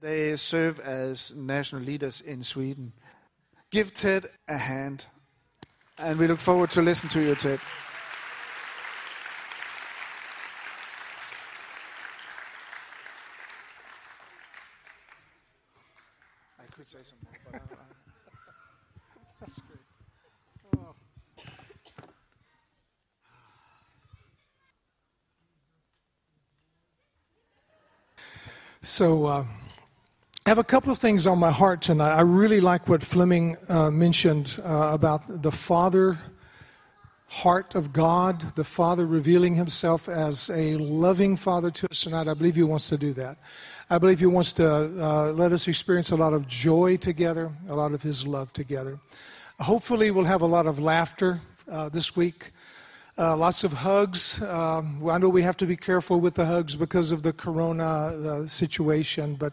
They serve as national leaders in Sweden. Give Ted a hand, and we look forward to listen to you, Ted. I could say some more, but that's great. So, uh, have a couple of things on my heart tonight. I really like what Fleming uh, mentioned uh, about the Father heart of God, the Father revealing Himself as a loving Father to us tonight. I believe He wants to do that. I believe He wants to uh, let us experience a lot of joy together, a lot of His love together. Hopefully, we'll have a lot of laughter uh, this week. Uh, lots of hugs. Um, I know we have to be careful with the hugs because of the corona uh, situation, but,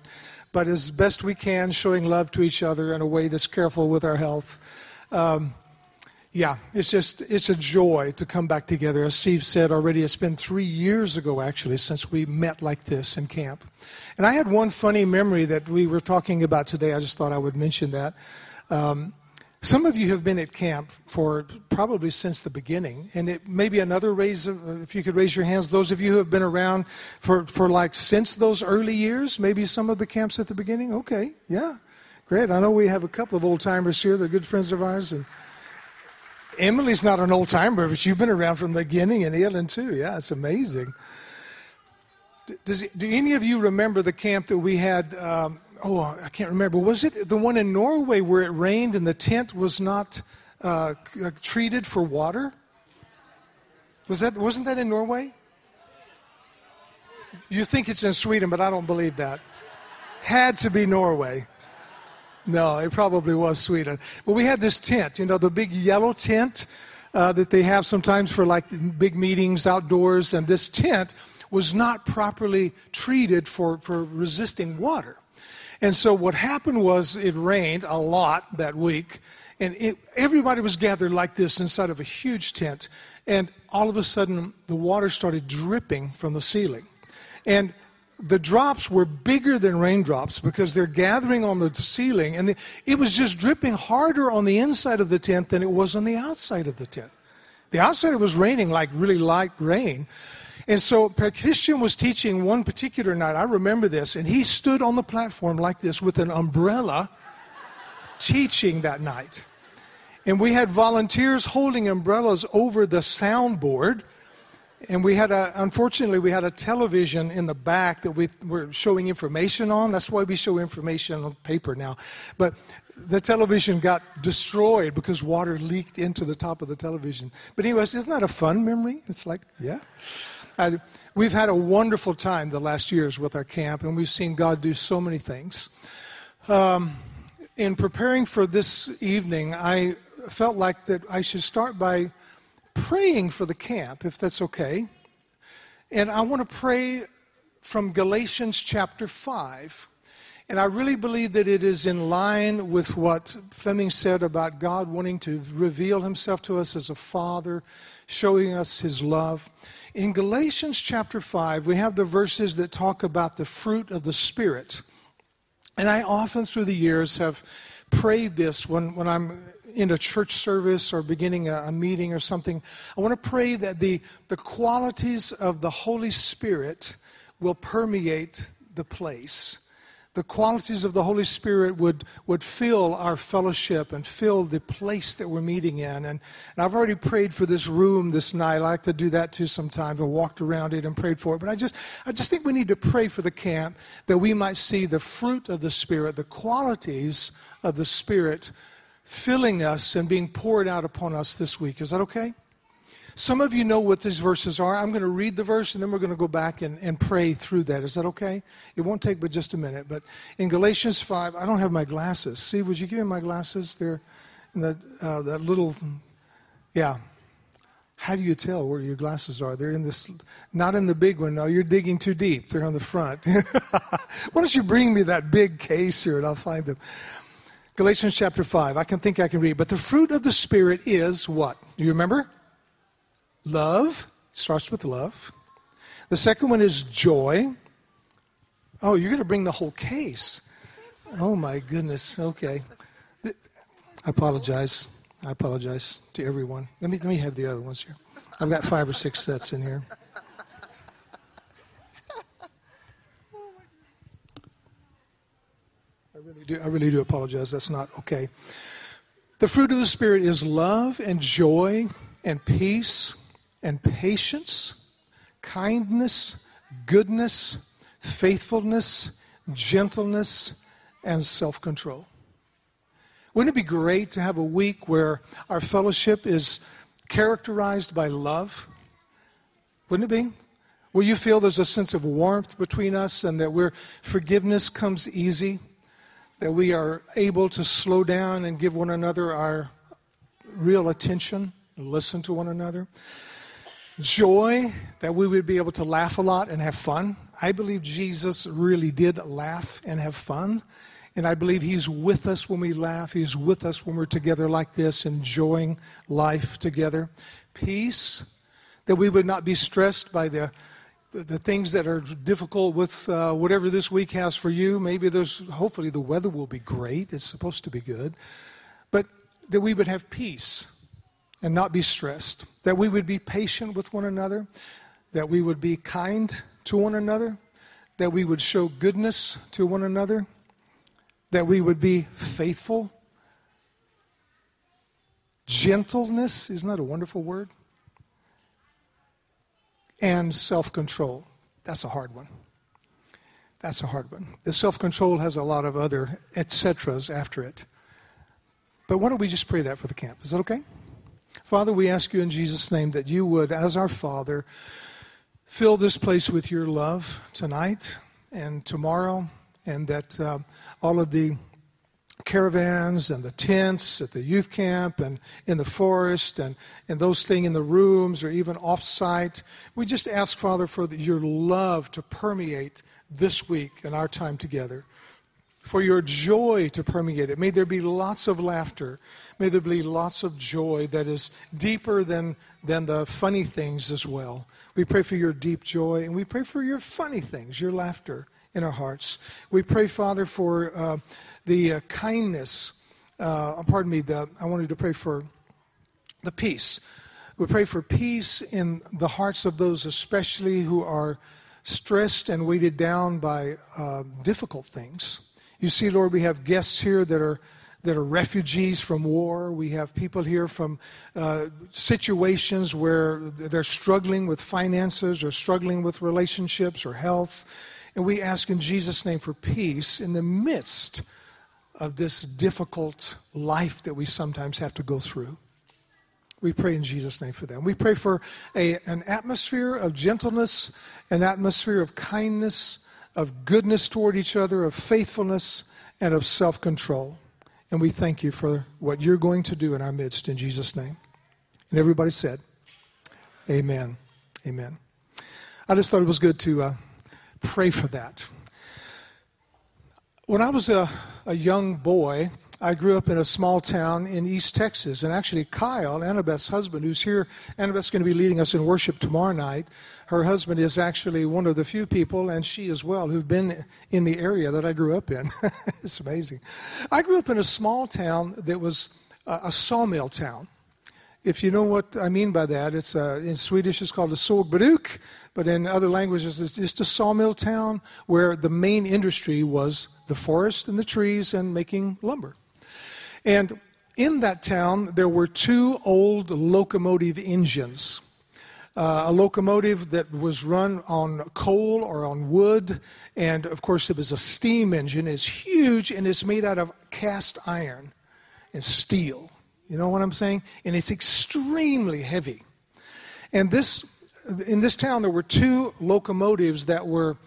but as best we can, showing love to each other in a way that's careful with our health. Um, yeah, it's just it's a joy to come back together. As Steve said already, it's been three years ago actually since we met like this in camp. And I had one funny memory that we were talking about today. I just thought I would mention that. Um, some of you have been at camp for probably since the beginning, and it maybe another raise. Of, uh, if you could raise your hands, those of you who have been around for for like since those early years, maybe some of the camps at the beginning. Okay, yeah, great. I know we have a couple of old timers here. They're good friends of ours, and Emily's not an old timer, but you've been around from the beginning, and Ellen too. Yeah, it's amazing. Does do any of you remember the camp that we had? Um, oh, I can't remember. Was it the one in Norway where it rained and the tent was not uh, uh, treated for water? Was that wasn't that in Norway? You think it's in Sweden, but I don't believe that. Had to be Norway. No, it probably was Sweden. But we had this tent, you know, the big yellow tent uh, that they have sometimes for like big meetings outdoors, and this tent was not properly treated for, for resisting water. And so what happened was it rained a lot that week, and it, everybody was gathered like this inside of a huge tent. And all of a sudden, the water started dripping from the ceiling. And the drops were bigger than raindrops because they're gathering on the ceiling, and the, it was just dripping harder on the inside of the tent than it was on the outside of the tent. The outside it was raining like really light rain, and so Christian was teaching one particular night. I remember this, and he stood on the platform like this with an umbrella teaching that night. And we had volunteers holding umbrellas over the soundboard. And we had a, unfortunately, we had a television in the back that we were showing information on. That's why we show information on paper now. But the television got destroyed because water leaked into the top of the television. But anyways, isn't that a fun memory? It's like, yeah. We've had a wonderful time the last years with our camp, and we've seen God do so many things. Um, in preparing for this evening, I felt like that I should start by praying for the camp, if that's okay. And I want to pray from Galatians chapter 5. And I really believe that it is in line with what Fleming said about God wanting to reveal himself to us as a father, showing us his love. In Galatians chapter 5, we have the verses that talk about the fruit of the Spirit. And I often through the years have prayed this when, when I'm in a church service or beginning a, a meeting or something. I want to pray that the, the qualities of the Holy Spirit will permeate the place the qualities of the Holy Spirit would, would fill our fellowship and fill the place that we're meeting in. And, and, I've already prayed for this room this night. I like to do that too sometimes. I walked around it and prayed for it. But I just, I just think we need to pray for the camp that we might see the fruit of the Spirit, the qualities of the Spirit filling us and being poured out upon us this week. Is that okay? Some of you know what these verses are. I'm going to read the verse and then we're going to go back and, and pray through that. Is that okay? It won't take but just a minute. But in Galatians 5, I don't have my glasses. See, would you give me my glasses? They're in that, uh, that little, yeah. How do you tell where your glasses are? They're in this, not in the big one. No, you're digging too deep. They're on the front. Why don't you bring me that big case here and I'll find them. Galatians chapter 5. I can think I can read. But the fruit of the Spirit is what? Do you remember? Love starts with love. The second one is joy, Oh, you're going to bring the whole case. Oh, my goodness. Okay. I apologize. I apologize to everyone. Let me, let me have the other ones here. I've got five or six sets in here. I really do, I really do apologize. That's not okay. The fruit of the Spirit is love and joy and peace and patience, kindness, goodness, faithfulness, gentleness, and self control. Wouldn't it be great to have a week where our fellowship is characterized by love? Wouldn't it be? Where you feel there's a sense of warmth between us and that where forgiveness comes easy, that we are able to slow down and give one another our real attention and listen to one another. Joy, that we would be able to laugh a lot and have fun. I believe Jesus really did laugh and have fun. And I believe He's with us when we laugh. He's with us when we're together like this, enjoying life together. Peace, that we would not be stressed by the, the, the things that are difficult with uh, whatever this week has for you. Maybe there's, hopefully, the weather will be great. It's supposed to be good. But that we would have peace and not be stressed. That we would be patient with one another. That we would be kind to one another. That we would show goodness to one another that we would be faithful. Gentleness, isn't that a wonderful word? And self control. That's a hard one. That's a hard one. The self control has a lot of other et ceteras after it. But why don't we just pray that for the camp? Is that okay? Father, we ask you in Jesus' name that you would, as our Father, fill this place with your love tonight and tomorrow and that uh, all of the caravans and the tents at the youth camp and in the forest and, and those things in the rooms or even off site. We just ask, Father, for your love to permeate this week and our time together. For your joy to permeate it. May there be lots of laughter. May there be lots of joy that is deeper than, than the funny things as well. We pray for your deep joy and we pray for your funny things, your laughter in our hearts. We pray, Father, for uh, the uh, kindness. Uh, pardon me, the, I wanted to pray for the peace. We pray for peace in the hearts of those, especially who are stressed and weighted down by uh, difficult things. You see, Lord, we have guests here that are that are refugees from war. We have people here from uh, situations where they're struggling with finances or struggling with relationships or health. And we ask in Jesus' name for peace in the midst of this difficult life that we sometimes have to go through. We pray in Jesus' name for them. We pray for a, an atmosphere of gentleness, an atmosphere of kindness, of goodness toward each other, of faithfulness, and of self control. And we thank you for what you're going to do in our midst in Jesus' name. And everybody said, Amen. Amen. I just thought it was good to. Uh, pray for that. When I was a, a young boy, I grew up in a small town in East Texas. And actually, Kyle, Annabeth's husband, who's here, Annabeth's going to be leading us in worship tomorrow night. Her husband is actually one of the few people, and she as well, who've been in the area that I grew up in. it's amazing. I grew up in a small town that was a, a sawmill town. If you know what I mean by that, it's uh, in Swedish it's called a sågbruk, but in other languages it's just a sawmill town where the main industry was the forest and the trees and making lumber. And in that town there were two old locomotive engines. Uh, a locomotive that was run on coal or on wood, and of course it was a steam engine. It's huge and it's made out of cast iron and steel. You know what I'm saying? And it's extremely heavy. And this, in this town, there were two locomotives that were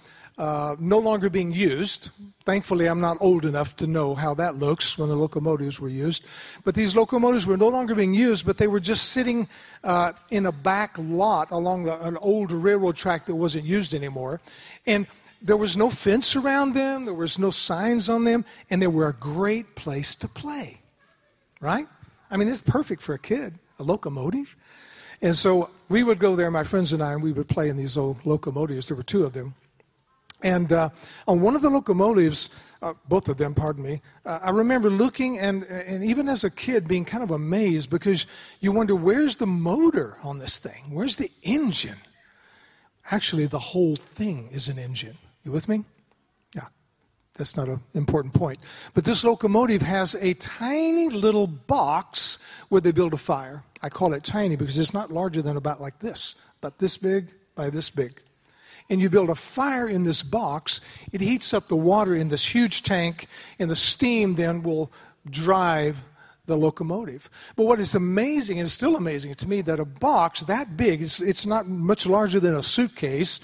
uh, no longer being used. Thankfully, I'm not old enough to know how that looks when the locomotives were used. But these locomotives were no longer being used, but they were just sitting uh, in a back lot along the, an old railroad track that wasn't used anymore. And there was no fence around them, there was no signs on them, and they were a great place to play. Right? I mean, it's perfect for a kid, a locomotive. And so we would go there, my friends and I, and we would play in these old locomotives. There were two of them. And uh, on one of the locomotives, uh, both of them, pardon me, uh, I remember looking and, and even as a kid being kind of amazed because you wonder where's the motor on this thing? Where's the engine? Actually, the whole thing is an engine. You with me? Yeah, that's not an important point. But this locomotive has a tiny little box where they build a fire. I call it tiny because it's not larger than about like this, about this big by this big and you build a fire in this box, it heats up the water in this huge tank, and the steam then will drive the locomotive. But what is amazing, and it's still amazing to me, that a box that big, it's, it's not much larger than a suitcase.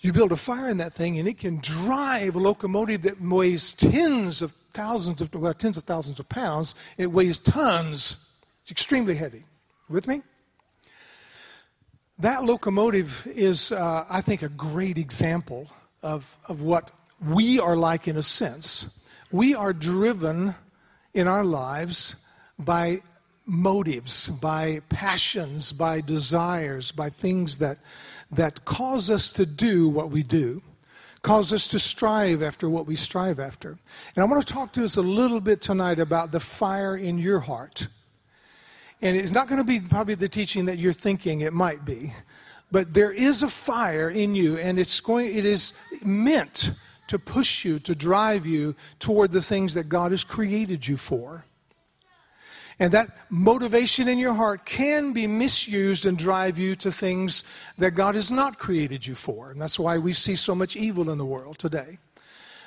You build a fire in that thing, and it can drive a locomotive that weighs tens of thousands of well, tens of thousands of pounds. It weighs tons. It's extremely heavy. With me? That locomotive is, uh, I think, a great example of, of what we are like in a sense. We are driven in our lives by motives, by passions, by desires, by things that, that cause us to do what we do, cause us to strive after what we strive after. And I want to talk to us a little bit tonight about the fire in your heart. And it's not going to be probably the teaching that you're thinking it might be. But there is a fire in you, and it's going, it is meant to push you, to drive you toward the things that God has created you for. And that motivation in your heart can be misused and drive you to things that God has not created you for. And that's why we see so much evil in the world today.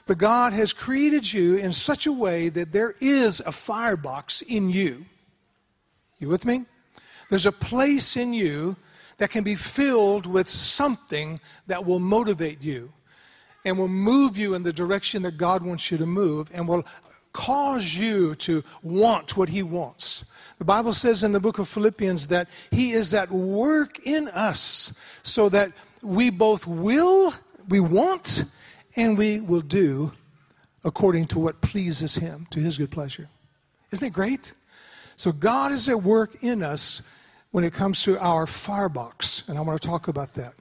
But God has created you in such a way that there is a firebox in you you with me? There's a place in you that can be filled with something that will motivate you and will move you in the direction that God wants you to move and will cause you to want what He wants. The Bible says in the book of Philippians that He is at work in us so that we both will, we want, and we will do according to what pleases Him, to His good pleasure. Isn't it great? So God is at work in us when it comes to our firebox, and I want to talk about that.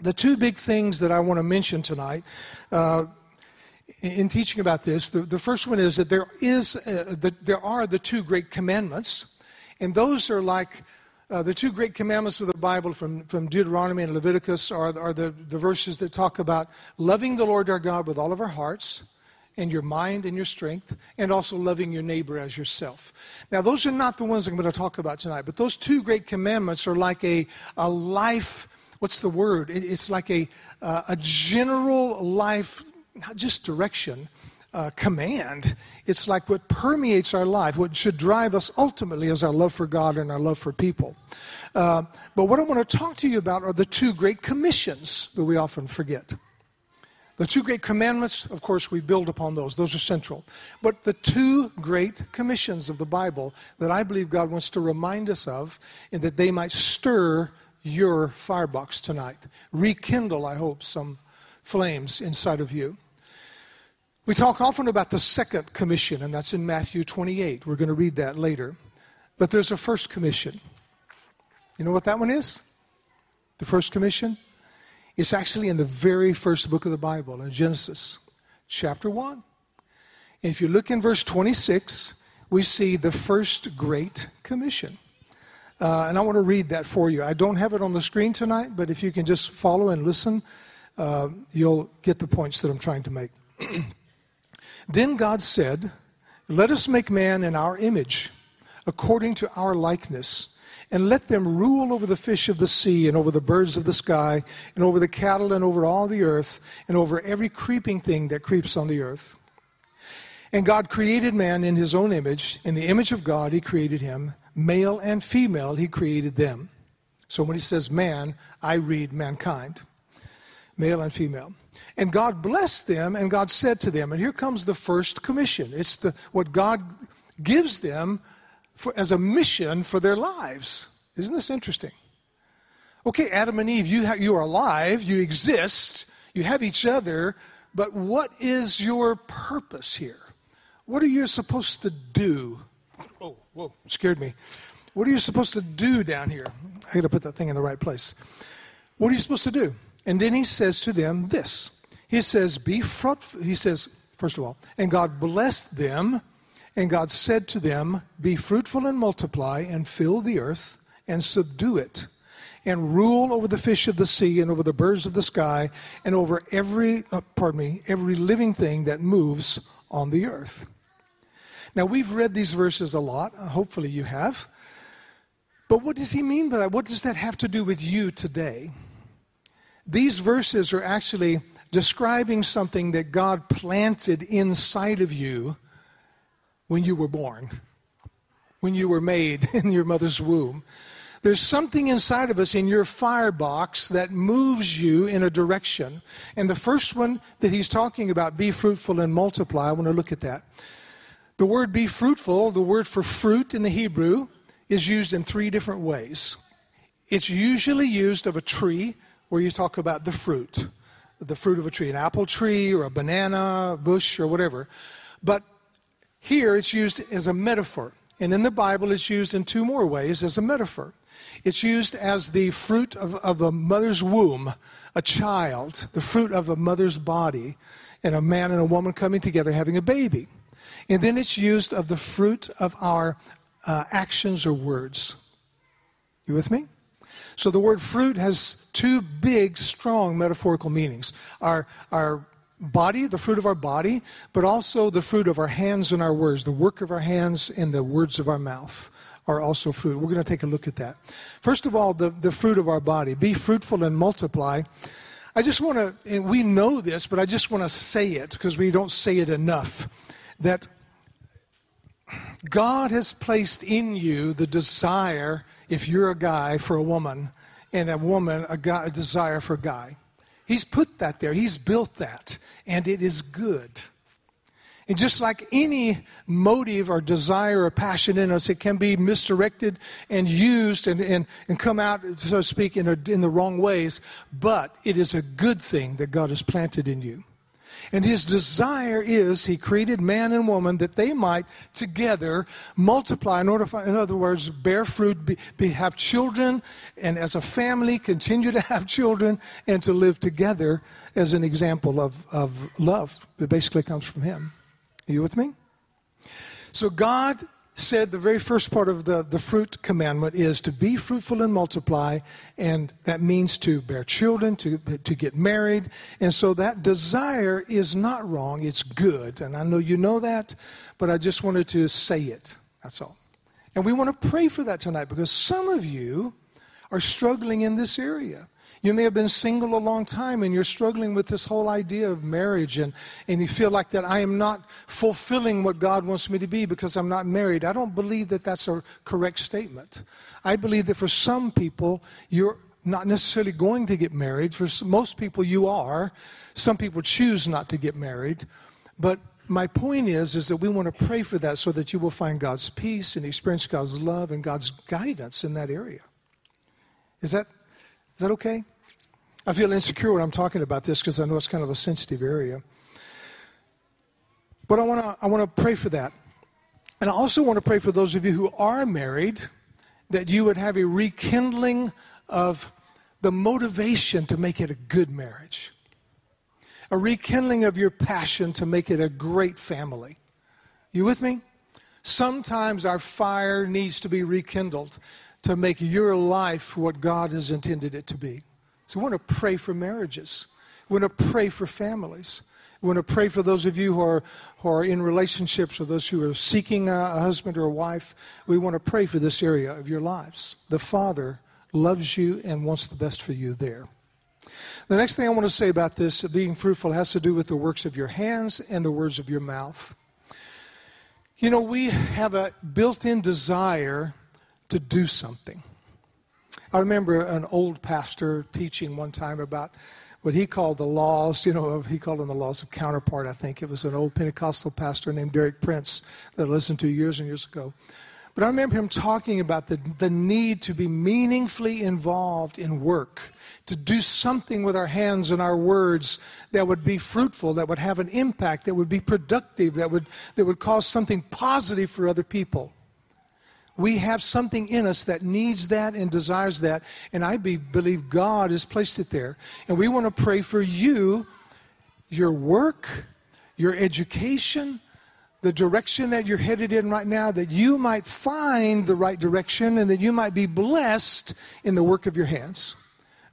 The two big things that I want to mention tonight uh, in teaching about this, the, the, first one is that there is uh, the, there are the two great commandments, and those are like uh, the two great commandments of the Bible from, from Deuteronomy and Leviticus are, are the, the verses that talk about loving the Lord our God with all of our hearts and your mind and your strength, and also loving your neighbor as yourself. Now, those are not the ones I'm going to talk about tonight, but those two great commandments are like a, a life, what's the word? it's like a, uh, a general life, not just direction, uh, command. It's like what permeates our life, what should drive us ultimately is our love for God and our love for people. Uh, but what I want to talk to you about are the two great commissions that we often forget. The two great commandments, of course, we build upon those. Those are central. But the two great commissions of the Bible that I believe God wants to remind us of, and that they might stir your firebox tonight, rekindle, I hope, some flames inside of you. We talk often about the second commission, and that's in Matthew 28. We're going to read that later. But there's a first commission. You know what that one is? The first commission? It's actually in the very first book of the Bible, in Genesis, chapter 1. And if you look in verse 26, we see the first great commission. Uh, and I want to read that for you. I don't have it on the screen tonight, but if you can just follow and listen, uh, you'll get the points that I'm trying to make. then God said, Let us make man in our image, according to our likeness and let them rule over the fish of the sea and over the birds of the sky and over the cattle and over all the earth and over every creeping thing that creeps on the earth. And God created man in his own image. In the image of God, he created him. Male and female, he created them. So when he says man, I read mankind. Male and female. And God blessed them, and God said to them, and here comes the first commission. It's the, what God gives them for, as a mission for their lives. Isn't this interesting? Okay, Adam and Eve, you, ha- you are alive, you exist, you have each other, but what is your purpose here? What are you supposed to do? Oh, whoa, scared me. What are you supposed to do down here? I got to put that thing in the right place. What are you supposed to do? And then he says to them this He says, Be fruitful. He says, first of all, and God blessed them, and God said to them, Be fruitful and multiply, and fill the earth, and subdue it, and rule over the fish of the sea, and over the birds of the sky, and over every, uh, pardon me, every living thing that moves on the earth. Now, we've read these verses a lot. Hopefully, you have. But what does he mean by that? What does that have to do with you today? These verses are actually describing something that God planted inside of you when you were born, when you were made in your mother's womb. There's something inside of us in your firebox that moves you in a direction. And the first one that he's talking about, be fruitful and multiply, I want to look at that. The word be fruitful, the word for fruit in the Hebrew, is used in three different ways. It's usually used of a tree where you talk about the fruit, the fruit of a tree, an apple tree or a banana bush or whatever. But here it's used as a metaphor. And in the Bible, it's used in two more ways as a metaphor. It's used as the fruit of, of a mother's womb, a child, the fruit of a mother's body, and a man and a woman coming together having a baby. And then it's used of the fruit of our uh, actions or words. You with me? So the word fruit has two big, strong metaphorical meanings. Our, our body, the fruit of our body, but also the fruit of our hands and our words. The work of our hands and the words of our mouth are also fruit. We're going to take a look at that. First of all, the, the fruit of our body. Be fruitful and multiply. I just want to, and we know this, but I just want to say it because we don't say it enough, that God has placed in you the desire, if you're a guy, for a woman, and a woman, a, guy, a desire for a guy. He's put that there, He's built that, and it is good. And just like any motive or desire or passion in us, it can be misdirected and used and, and, and come out, so to speak, in, a, in the wrong ways. But it is a good thing that God has planted in you. And his desire is he created man and woman that they might together multiply, in, order, in other words, bear fruit, be, be, have children, and as a family continue to have children and to live together as an example of, of love that basically comes from him. Are you with me? So God said the very first part of the, the fruit commandment is to be fruitful and multiply, and that means to bear children, to, to get married. And so that desire is not wrong, it's good. And I know you know that, but I just wanted to say it. That's all. And we want to pray for that tonight because some of you are struggling in this area. You may have been single a long time and you're struggling with this whole idea of marriage and, and you feel like that I am not fulfilling what God wants me to be because I'm not married. I don't believe that that's a correct statement. I believe that for some people, you're not necessarily going to get married. For most people, you are. Some people choose not to get married. But my point is is that we want to pray for that so that you will find God's peace and experience God's love and God's guidance in that area. Is that is that okay? I feel insecure when I'm talking about this because I know it's kind of a sensitive area. But I want to I want to pray for that. And I also want to pray for those of you who are married that you would have a rekindling of the motivation to make it a good marriage. A rekindling of your passion to make it a great family. You with me? Sometimes our fire needs to be rekindled to make your life what God has intended it to be. So we want to pray for marriages. We want to pray for families. We want to pray for those of you who are, who are in relationships or those who are seeking a, husband or a wife. We want to pray for this area of your lives. The Father loves you and wants the best for you there. The next thing I want to say about this, being fruitful, has to do with the works of your hands and the words of your mouth. You know, we have a built in desire to do something. I remember an old pastor teaching one time about what he called the laws, you know, he called them the laws of counterpart, I think. It was an old Pentecostal pastor named Derek Prince that I listened to years and years ago. But I remember him talking about the, the need to be meaningfully involved in work, to do something with our hands and our words that would be fruitful, that would have an impact, that would be productive, that would, that would cause something positive for other people. We have something in us that needs that and desires that. And I be, believe God has placed it there. And we want to pray for you your work, your education, the direction that you're headed in right now, that you might find the right direction and that you might be blessed in the work of your hands.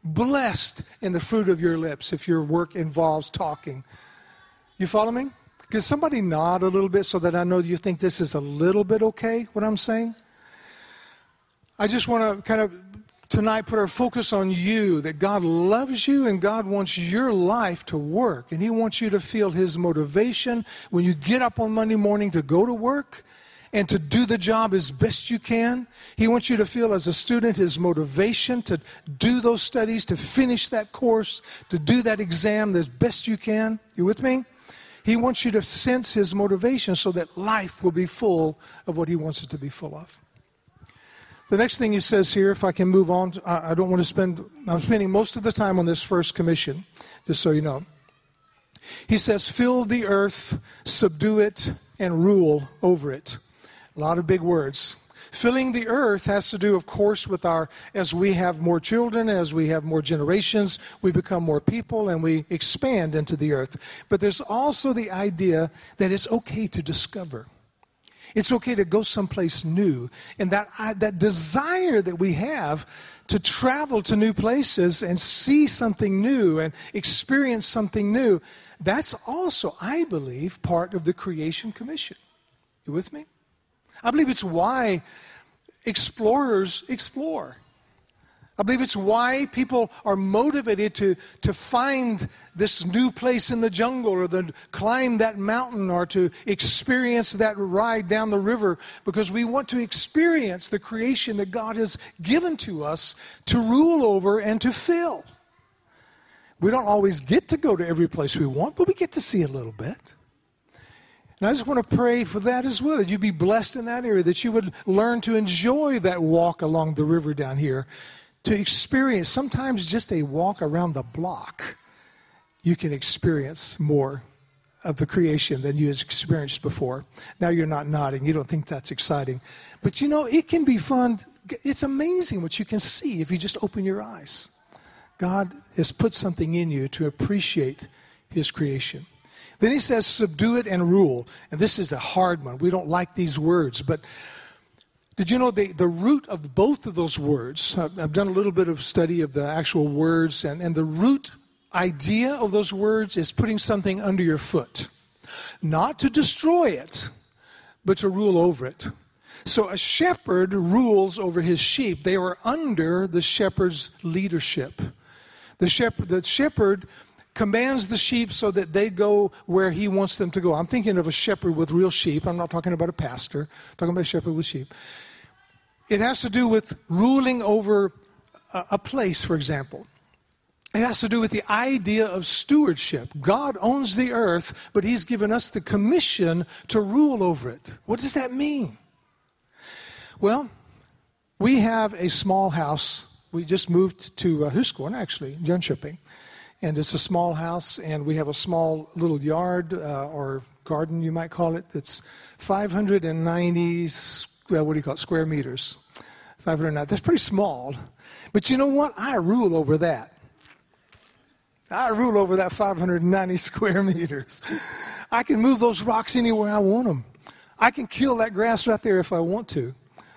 Blessed in the fruit of your lips if your work involves talking. You follow me? Can somebody nod a little bit so that I know you think this is a little bit okay, what I'm saying? I just want to kind of tonight put our focus on you that God loves you and God wants your life to work. And He wants you to feel His motivation when you get up on Monday morning to go to work and to do the job as best you can. He wants you to feel as a student His motivation to do those studies, to finish that course, to do that exam as best you can. You with me? He wants you to sense His motivation so that life will be full of what He wants it to be full of. The next thing he says here, if I can move on, I don't want to spend, I'm spending most of the time on this first commission, just so you know. He says, Fill the earth, subdue it, and rule over it. A lot of big words. Filling the earth has to do, of course, with our, as we have more children, as we have more generations, we become more people and we expand into the earth. But there's also the idea that it's okay to discover. It's okay to go someplace new. And that, that desire that we have to travel to new places and see something new and experience something new, that's also, I believe, part of the Creation Commission. You with me? I believe it's why explorers explore. I believe it's why people are motivated to, to find this new place in the jungle or to climb that mountain or to experience that ride down the river because we want to experience the creation that God has given to us to rule over and to fill. We don't always get to go to every place we want, but we get to see a little bit. And I just want to pray for that as well, that you'd be blessed in that area, that you would learn to enjoy that walk along the river down here to experience sometimes just a walk around the block, you can experience more of the creation than you have experienced before. Now you're not nodding. You don't think that's exciting. But you know, it can be fun. It's amazing what you can see if you just open your eyes. God has put something in you to appreciate his creation. Then he says, subdue it and rule. And this is a hard one. We don't like these words, but did you know the, the root of both of those words? Uh, I've done a little bit of study of the actual words, and, and the root idea of those words is putting something under your foot. Not to destroy it, but to rule over it. So a shepherd rules over his sheep. They are under the shepherd's leadership. The shepherd, the shepherd commands the sheep so that they go where he wants them to go. I'm thinking of a shepherd with real sheep. I'm not talking about a pastor. I'm talking about a shepherd with sheep. It has to do with ruling over a, place, for example. It has to do with the idea of stewardship. God owns the earth, but He's given us the commission to rule over it. What does that mean? Well, we have a small house. We just moved to uh, Huskvarna, actually, Jönköping. And it's a small house, and we have a small little yard uh, or garden, you might call it, that's 590 well, what do you call it, square meters. 509. That's pretty small. But you know what? I rule over that. I rule over that 590 square meters. I can move those rocks anywhere I want them. I can kill that grass right there if I want to.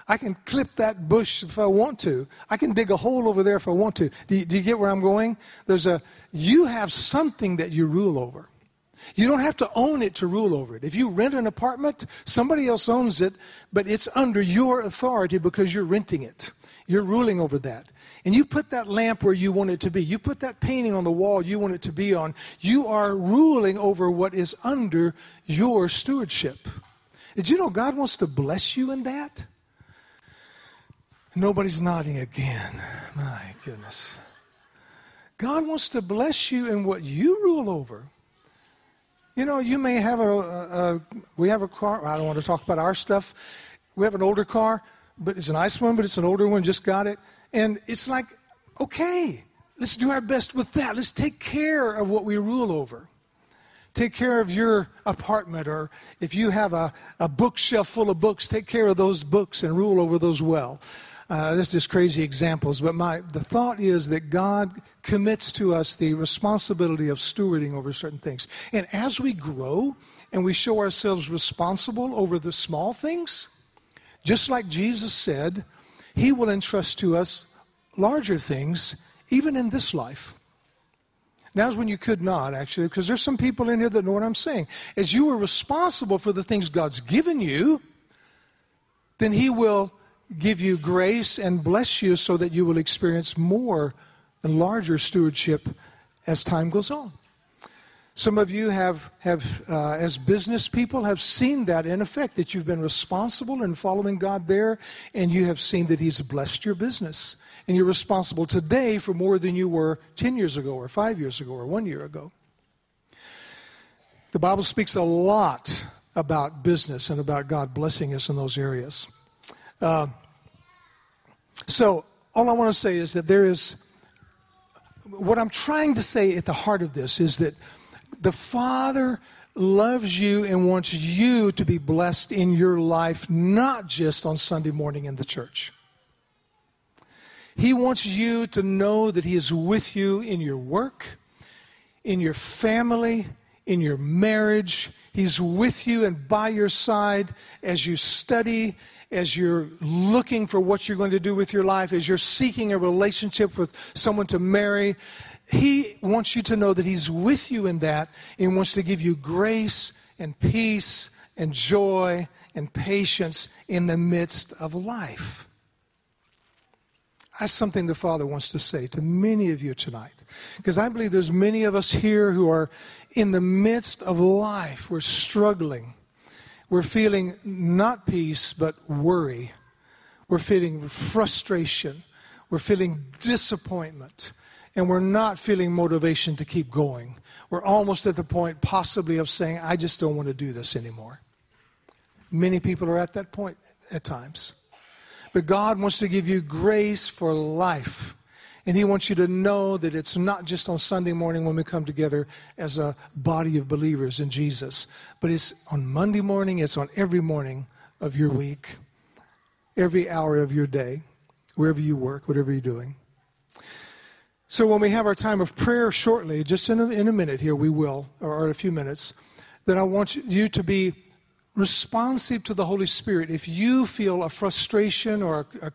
I can clip that bush if I want to. I can dig a hole over there if I want to. Do you, do you get where I'm going? There's a, you have something that you rule over. You don't have to own it to rule over it. If you rent an apartment, somebody else owns it, but it's under your authority because you're renting it. You're ruling over that. And you put that lamp where you want it to be. You put that painting on the wall you want it to be on. You are ruling over what is under your stewardship. Did you know God wants to bless you in that? Nobody's nodding again. My goodness. God wants to bless you in what you rule over. You know, you may have a, a, a, we have a car. I don't want to talk about our stuff. We have an older car, but it's a nice one, but it's an older one. Just got it, and it's like, okay, let's do our best with that. Let's take care of what we rule over. Take care of your apartment, or if you have a, a bookshelf full of books, take care of those books and rule over those well. Uh, this is just crazy examples, but my, the thought is that God commits to us the responsibility of stewarding over certain things. And as we grow and we show ourselves responsible over the small things, just like Jesus said, He will entrust to us larger things, even in this life. Now's when you could not, actually, because there's some people in here that know what I'm saying. As you are responsible for the things God's given you, then He will give you grace and bless you so that you will experience more and larger stewardship as time goes on. Some of you have, have uh, as business people, have seen that in effect, that you've been responsible in following God there, and you have seen that He's blessed your business. And you're responsible today for more than you were 10 years ago, or five years ago, or one year ago. The Bible speaks a lot about business and about God blessing us in those areas. Uh, so, all I want to say is that there is, what I'm trying to say at the heart of this is that the Father loves you and wants you to be blessed in your life, not just on Sunday morning in the church. He wants you to know that He is with you in your work, in your family, in your marriage. He's with you and by your side as you study, as you're looking for what you're going to do with your life, as you're seeking a relationship with someone to marry. He wants you to know that He's with you in that and wants to give you grace and peace and joy and patience in the midst of life. That's something the Father wants to say to many of you tonight. Because I believe there's many of us here who are in the midst of life. We're struggling. We're feeling not peace, but worry. We're feeling frustration. We're feeling disappointment. And we're not feeling motivation to keep going. We're almost at the point, possibly, of saying, I just don't want to do this anymore. Many people are at that point at times. But God wants to give you grace for life. And He wants you to know that it's not just on Sunday morning when we come together as a body of believers in Jesus, but it's on Monday morning, it's on every morning of your week, every hour of your day, wherever you work, whatever you're doing. So when we have our time of prayer shortly, just in a, in a minute here, we will, or in a few minutes, then I want you to be responsive to the Holy Spirit, if you feel a frustration or a,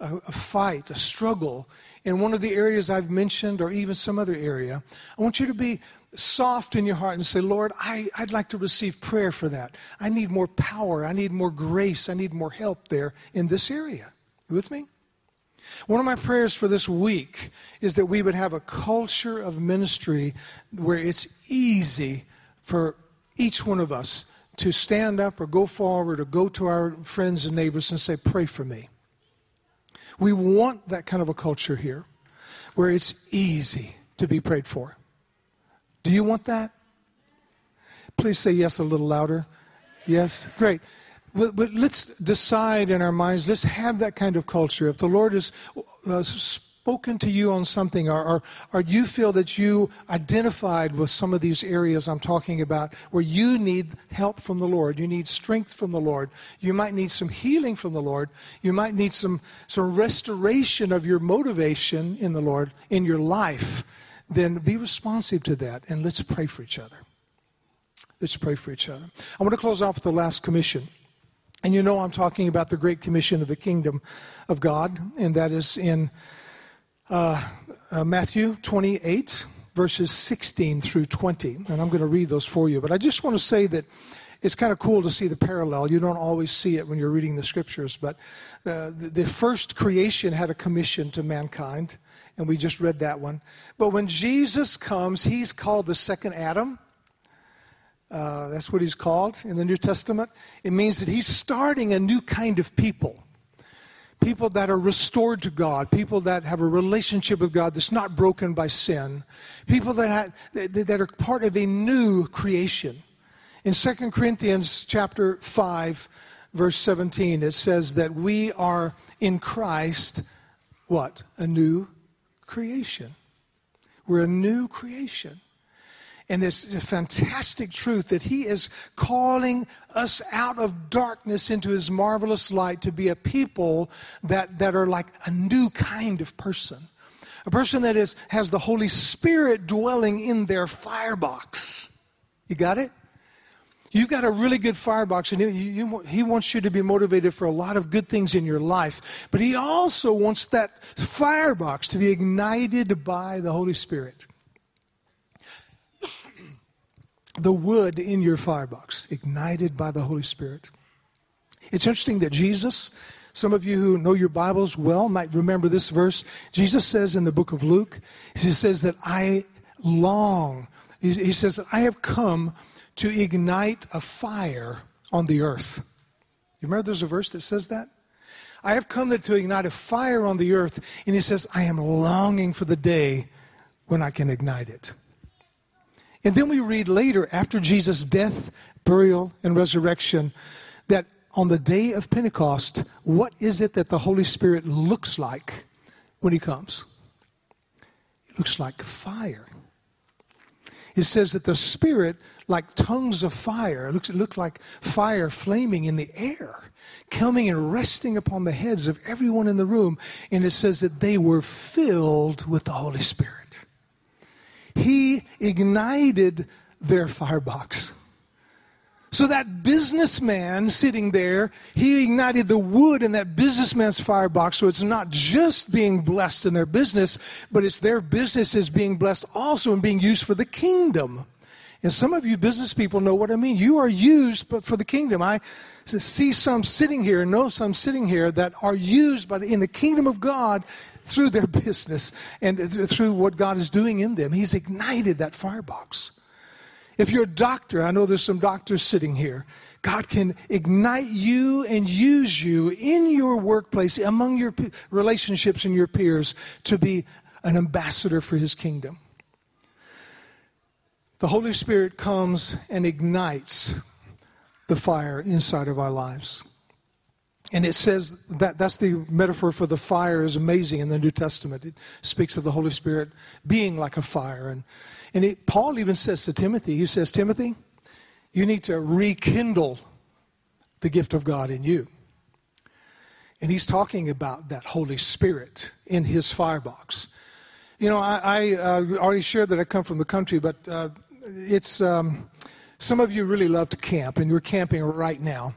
a, a, fight, a struggle in one of the areas I've mentioned or even some other area, I want you to be soft in your heart and say, Lord, I, I'd like to receive prayer for that. I need more power. I need more grace. I need more help there in this area. You with me? One of my prayers for this week is that we would have a culture of ministry where it's easy for each one of us to stand up or go forward or go to our friends and neighbors and say, Pray for me. We want that kind of a culture here where it's easy to be prayed for. Do you want that? Please say yes a little louder. Yes? Great. But, but let's decide in our minds, let's have that kind of culture. If the Lord is uh, spoken to you on something, or, or, or you feel that you identified with some of these areas I'm talking about where you need help from the Lord, you need strength from the Lord, you might need some healing from the Lord, you might need some, some restoration of your motivation in the Lord in your life, then be responsive to that and let's pray for each other. Let's pray for each other. I want to close off with the last commission. And you know I'm talking about the Great Commission of the Kingdom of God, and that is in uh, uh, Matthew 28, verses 16 through 20. And I'm going to read those for you. But I just want to say that it's kind of cool to see the parallel. You don't always see it when you're reading the scriptures, but uh, the, the first creation had a commission to mankind, and we just read that one. But when Jesus comes, he's called the second Adam. Uh, that's what he's called in the New Testament. It means that he's starting a new kind of people people that are restored to God, people that have a relationship with God that's not broken by sin, people that, have, that are part of a new creation. In 2 Corinthians chapter 5, verse 17, it says that we are in Christ, what? A new creation. We're a new creation. And this fantastic truth that He is calling us out of darkness into His marvelous light to be a people that, that are like a new kind of person. A person that is, has the Holy Spirit dwelling in their firebox. You got it? You've got a really good firebox, and he wants you to be motivated for a lot of good things in your life. But he also wants that firebox to be ignited by the Holy Spirit. The wood in your firebox, ignited by the Holy Spirit. It's interesting that Jesus, some of you who know your Bibles well might remember this verse. Jesus says in the book of Luke, he says that I long, he says, I have come to ignite a fire on the earth. You remember there's a verse that says that? I have come to ignite a fire on the earth, and he says, I am longing for the day when I can ignite it. And then we read later, after Jesus' death, burial, and resurrection, that on the day of Pentecost, what is it that the Holy Spirit looks like when He comes? It looks like fire. It says that the Spirit, like tongues of fire, it looks, it looked like fire flaming in the air, coming and resting upon the heads of everyone in the room. And it says that they were filled with the Holy Spirit. He ignited their firebox. So that businessman sitting there, he ignited the wood in that businessman's firebox. So it's not just being blessed in their business, but it's their business is being blessed also and being used for the kingdom. And some of you business people know what I mean. You are used but for the kingdom. I see some sitting here, know some sitting here that are used by the, in the kingdom of God through their business and through what God is doing in them. He's ignited that firebox. If you're a doctor, I know there's some doctors sitting here. God can ignite you and use you in your workplace, among your relationships and your peers, to be an ambassador for His kingdom. The Holy Spirit comes and ignites the fire inside of our lives. And it says that that's the metaphor for the fire is amazing in the New Testament. It speaks of the Holy Spirit being like a fire. And, and it, Paul even says to Timothy, he says, Timothy, you need to rekindle the gift of God in you. And he's talking about that Holy Spirit in his firebox. You know, I, I uh, already shared that I come from the country, but uh, it's um, some of you really love to camp, and you're camping right now.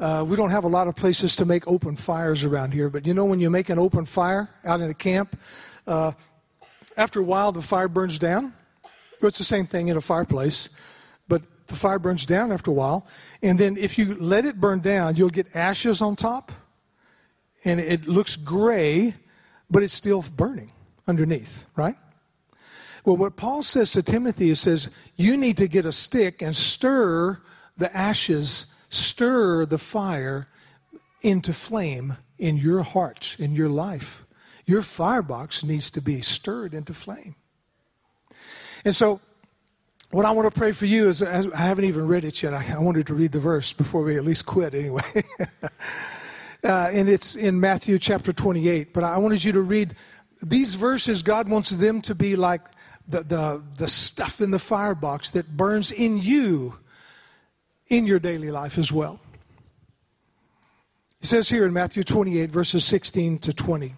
Uh, we don't have a lot of places to make open fires around here, but you know when you make an open fire out in a camp, uh, after a while the fire burns down. It's the same thing in a fireplace, but the fire burns down after a while, and then if you let it burn down, you'll get ashes on top, and it looks gray, but it's still burning underneath, right? Well, what Paul says to Timothy is says, you need to get a stick and stir the ashes stir the fire into flame in your heart, in your life. Your firebox needs to be stirred into flame. And so, what I want to pray for you is I haven't even read it yet. I, wanted to read the verse before we at least quit anyway. uh, and it's in Matthew chapter 28. But I wanted you to read these verses. God wants them to be like the, the, the stuff in the firebox that burns in you in your daily life as well. He says here in Matthew 28, verses 16 to 20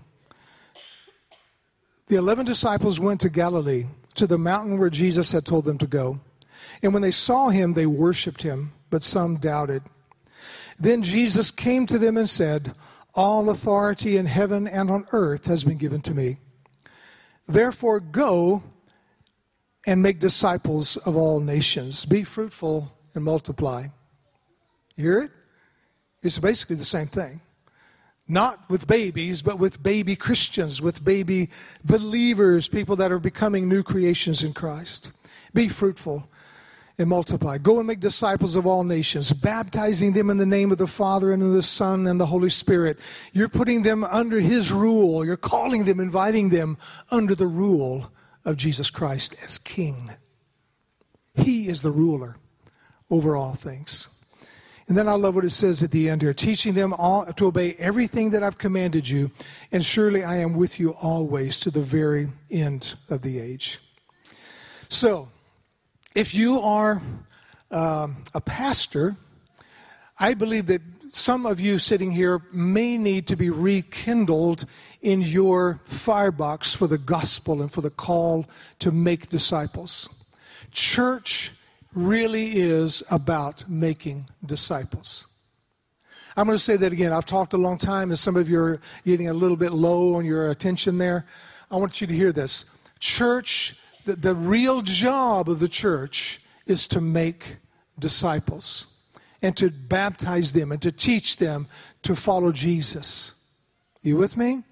The eleven disciples went to Galilee, to the mountain where Jesus had told them to go. And when they saw him, they worshiped him, but some doubted. Then Jesus came to them and said, All authority in heaven and on earth has been given to me. Therefore, go and make disciples of all nations. Be fruitful and multiply. You hear it? It's basically the same thing. Not with babies, but with baby Christians, with baby believers, people that are becoming new creations in Christ. Be fruitful and multiply. Go and make disciples of all nations, baptizing them in the name of the Father and of the Son and the Holy Spirit. You're putting them under His rule. You're calling them, inviting them under the rule of Jesus Christ as King. He is the ruler over all things. And then I love what it says at the end here teaching them all to obey everything that I've commanded you, and surely I am with you always to the very end of the age. So, if you are um, a pastor, I believe that some of you sitting here may need to be rekindled in your firebox for the gospel and for the call to make disciples. Church really is about making disciples. I'm going to say that again. I've talked a long time, and some of you are getting a little bit low on your attention there. I want you to hear this. Church, the, the real job of the church is to make disciples and to baptize them and to teach them to follow Jesus. You with me?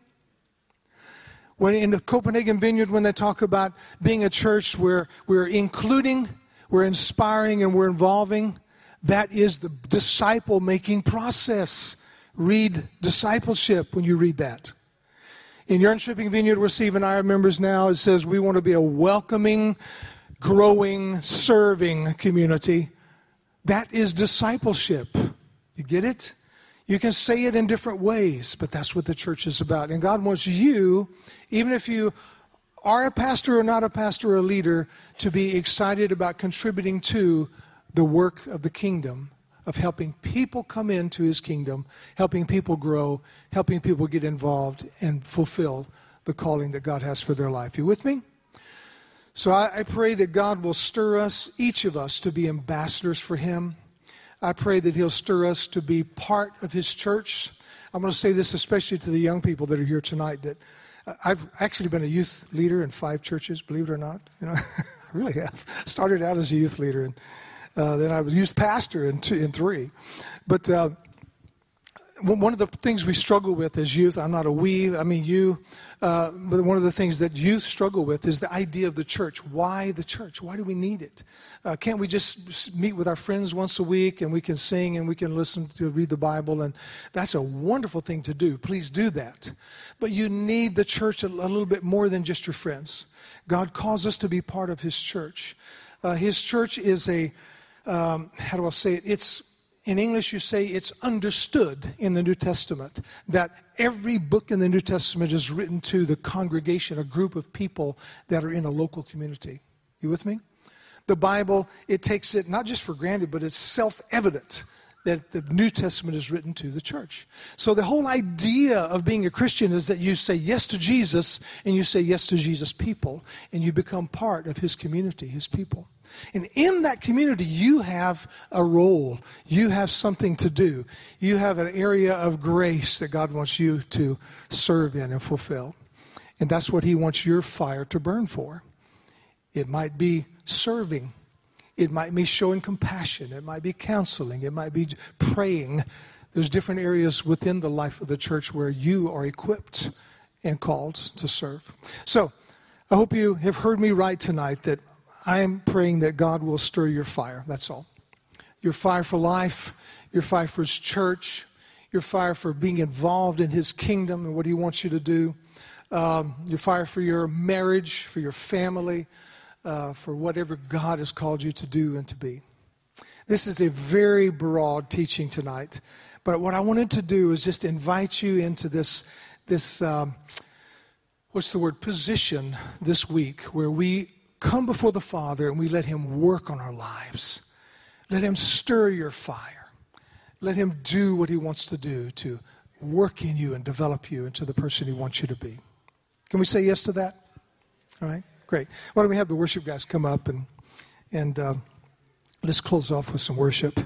When in the Copenhagen Vineyard, when they talk about being a church where we're including, we're inspiring, and we're involving, that is the disciple making process. Read discipleship when you read that. In Yarn Shipping Vineyard, we're Steve and I are members now. It says we want to be a welcoming, growing, serving community that is discipleship. You get it? You can say it in different ways, but that's what the church is about. And God wants you, even if you are a pastor or not a pastor or a leader, to be excited about contributing to the work of the kingdom, of helping people come into his kingdom, helping people grow, helping people get involved and fulfill the calling that God has for their life. You with me? So I, I, pray that God will stir us, each of us, to be ambassadors for Him. I pray that He'll stir us to be part of His church. I'm going to say this especially to the young people that are here tonight that I've actually been a youth leader in five churches, believe it or not. You know, I really have. Started out as a youth leader, and uh, then I was youth pastor in, two, in three. But uh, one of the things we struggle with as youth, I'm not a we, I mean you, uh, but one of the things that youth struggle with is the idea of the church. Why the church? Why do we need it? Uh, can't we just meet with our friends once a week and we can sing and we can listen to read the Bible? And that's a wonderful thing to do. Please do that. But you need the church a, little bit more than just your friends. God calls us to be part of His church. Uh, his church is a, um, how do I say it? It's in English, you say it's understood in the New Testament that every book in the New Testament is written to the congregation, a group of people that are in a local community. You with me? The Bible, it takes it not just for granted, but it's self evident that the New Testament is written to the church. So the whole idea of being a Christian is that you say yes to Jesus and you say yes to Jesus' people, and you become part of his community, his people. And in that community, you have a role. You have something to do. You have an area of grace that God wants you to serve in and fulfill. And that's what He wants your fire to burn for. It might be serving, it might be showing compassion, it might be counseling, it might be praying. There's different areas within the life of the church where you are equipped and called to serve. So, I hope you have heard me right tonight that I am praying that God will stir your fire. That's all. Your fire for life, your fire for His church, your fire for being involved in His kingdom and what He wants you to do, um, your fire for your marriage, for your family, uh, for whatever God has called you to do and to be. This is a very broad teaching tonight, but what I wanted to do is just invite you into this this. Um, what's the word position this week where we come before the Father and we let Him work on our lives. Let Him stir your fire. Let Him do what He wants to do to work in you and develop you into the person He wants you to be. Can we say yes to that? All right, great. Why don't we have the worship guys come up and, and uh, let's close off with some worship.